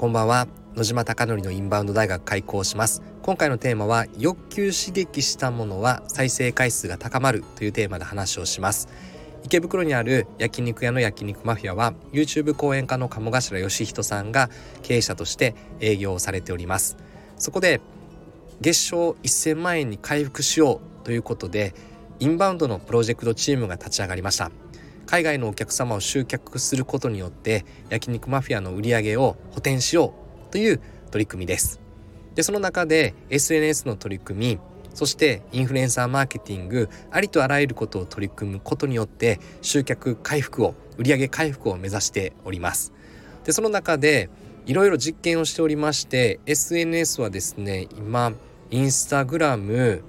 こんばんは。野島貴則のインバウンド大学開校します。今回のテーマは欲求刺激したものは再生回数が高まるというテーマで話をします。池袋にある焼肉屋の焼肉マフィアは YouTube 講演家の鴨頭義人さんが経営者として営業をされております。そこで月賞1000万円に回復しようということでインバウンドのプロジェクトチームが立ち上がりました。海外のお客様を集客することによって焼肉マフィアの売り上げを補填しようという取り組みです。でその中で SNS の取り組みそしてインフルエンサーマーケティングありとあらゆることを取り組むことによって集客回復を売上回復を目指しております。でその中でいろいろ実験をしておりまして SNS はですね今インスタグラム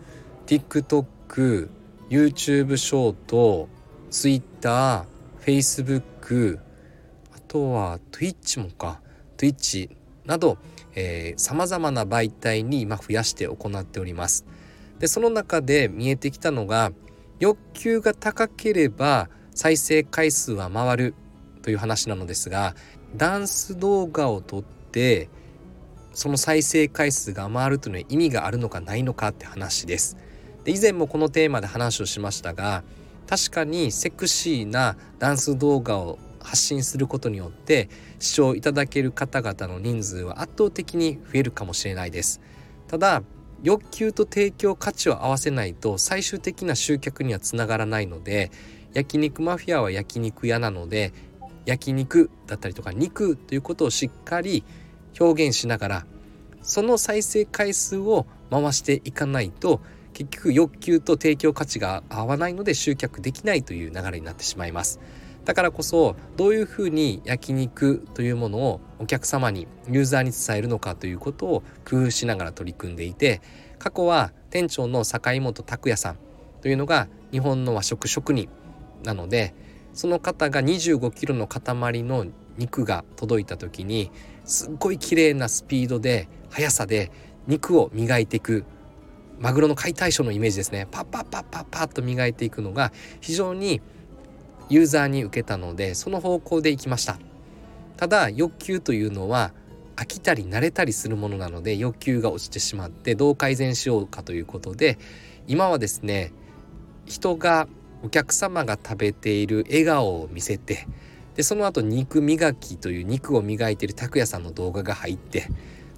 TikTok YouTube ショート Twitter、Facebook、あとは Twitch もか、Twitch など、えー、様々な媒体に今増やして行っております。で、その中で見えてきたのが、欲求が高ければ再生回数は回るという話なのですが、ダンス動画を撮って、その再生回数が回るというのは意味があるのかないのかって話です。で以前もこのテーマで話をしましたが確かにセクシーなダンス動画を発信することによって視聴いただける方々の人数は圧倒的に増えるかもしれないです。ただ欲求と提供価値を合わせないと最終的な集客にはつながらないので焼肉マフィアは焼肉屋なので焼肉だったりとか肉ということをしっかり表現しながらその再生回数を回していかないと結局欲求と提供価値が合わないので集客できないという流れになってしまいます。だからこそどういうふうに焼肉というものをお客様にユーザーに伝えるのかということを工夫しながら取り組んでいて過去は店長の坂本拓也さんというのが日本の和食職人なのでその方が25キロの塊の肉が届いた時にすっごい綺麗なスピードで速さで肉を磨いていく。マグロの解体ショーのイメージですね。パッパッパッパッパッと磨いていくのが非常にユーザーに受けたのでその方向でいきました。ただ欲求というのは飽きたり慣れたりするものなので欲求が落ちてしまってどう改善しようかということで今はですね人がお客様が食べている笑顔を見せてでその後肉磨きという肉を磨いている拓也さんの動画が入って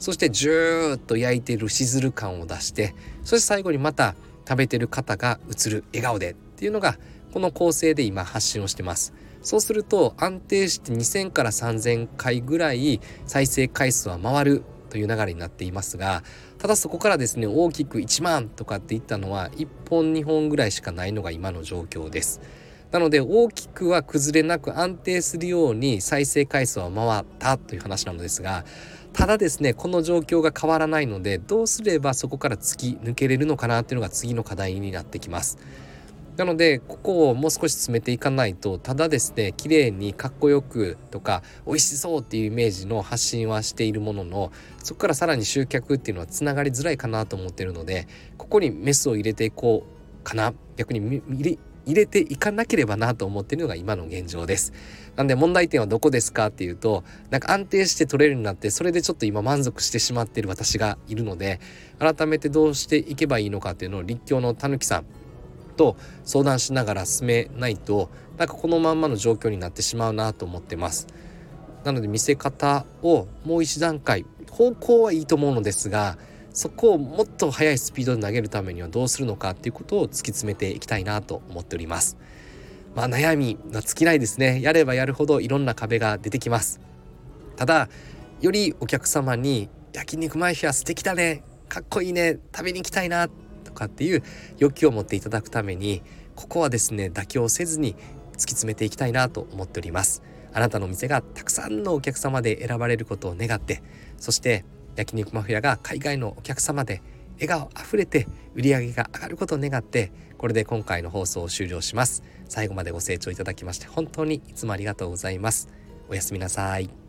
そしてジューッと焼いてるしずる感を出してそして最後にまた食べてる方が映る笑顔でっていうのがこの構成で今発信をしてます。そうすると安定して2000から3000回ぐらい再生回数は回るという流れになっていますがただそこからですね大きく1万とかっていったのは1本2本ぐらいしかないのが今の状況です。なので大きくは崩れなく安定するように再生回数は回ったという話なのですがただですねこの状況が変わらないのでどうすればそこから突き抜けれるのかなっていうのが次の課題になってきます。なのでここをもう少し詰めていかないとただですね綺麗にかっこよくとか美味しそうっていうイメージの発信はしているもののそこからさらに集客っていうのはつながりづらいかなと思ってるのでここにメスを入れていこうかな。逆に入入れていかなければなと思っているのが今の現状です。なんで問題点はどこですかっていうとなんか安定して取れるようになってそれでちょっと今満足してしまっている私がいるので改めてどうしていけばいいのかっていうのを立教のたぬきさんと相談しながら進めないとなんかこのまんまの状況になってしまうなと思ってます。なので見せ方をもう一段階方向はいいと思うのですがそこをもっと速いスピードで投げるためにはどうするのかっていうことを突き詰めていきたいなと思っております。まあ悩みが尽きないですね。やればやるほどいろんな壁が出てきます。ただよりお客様に焼肉マイフィア素敵だねかっこいいね食べに行きたいなとかっていう欲求を持っていただくためにここはですね妥協せずに突き詰めていきたいなと思っておりますあなたの店がたくさんのお客様で選ばれることを願ってそして焼肉マフィアが海外のお客様で笑顔あふれて売り上げが上がることを願ってこれで今回の放送を終了します。最後までご清聴いただきまして本当にいつもありがとうございます。おやすみなさい。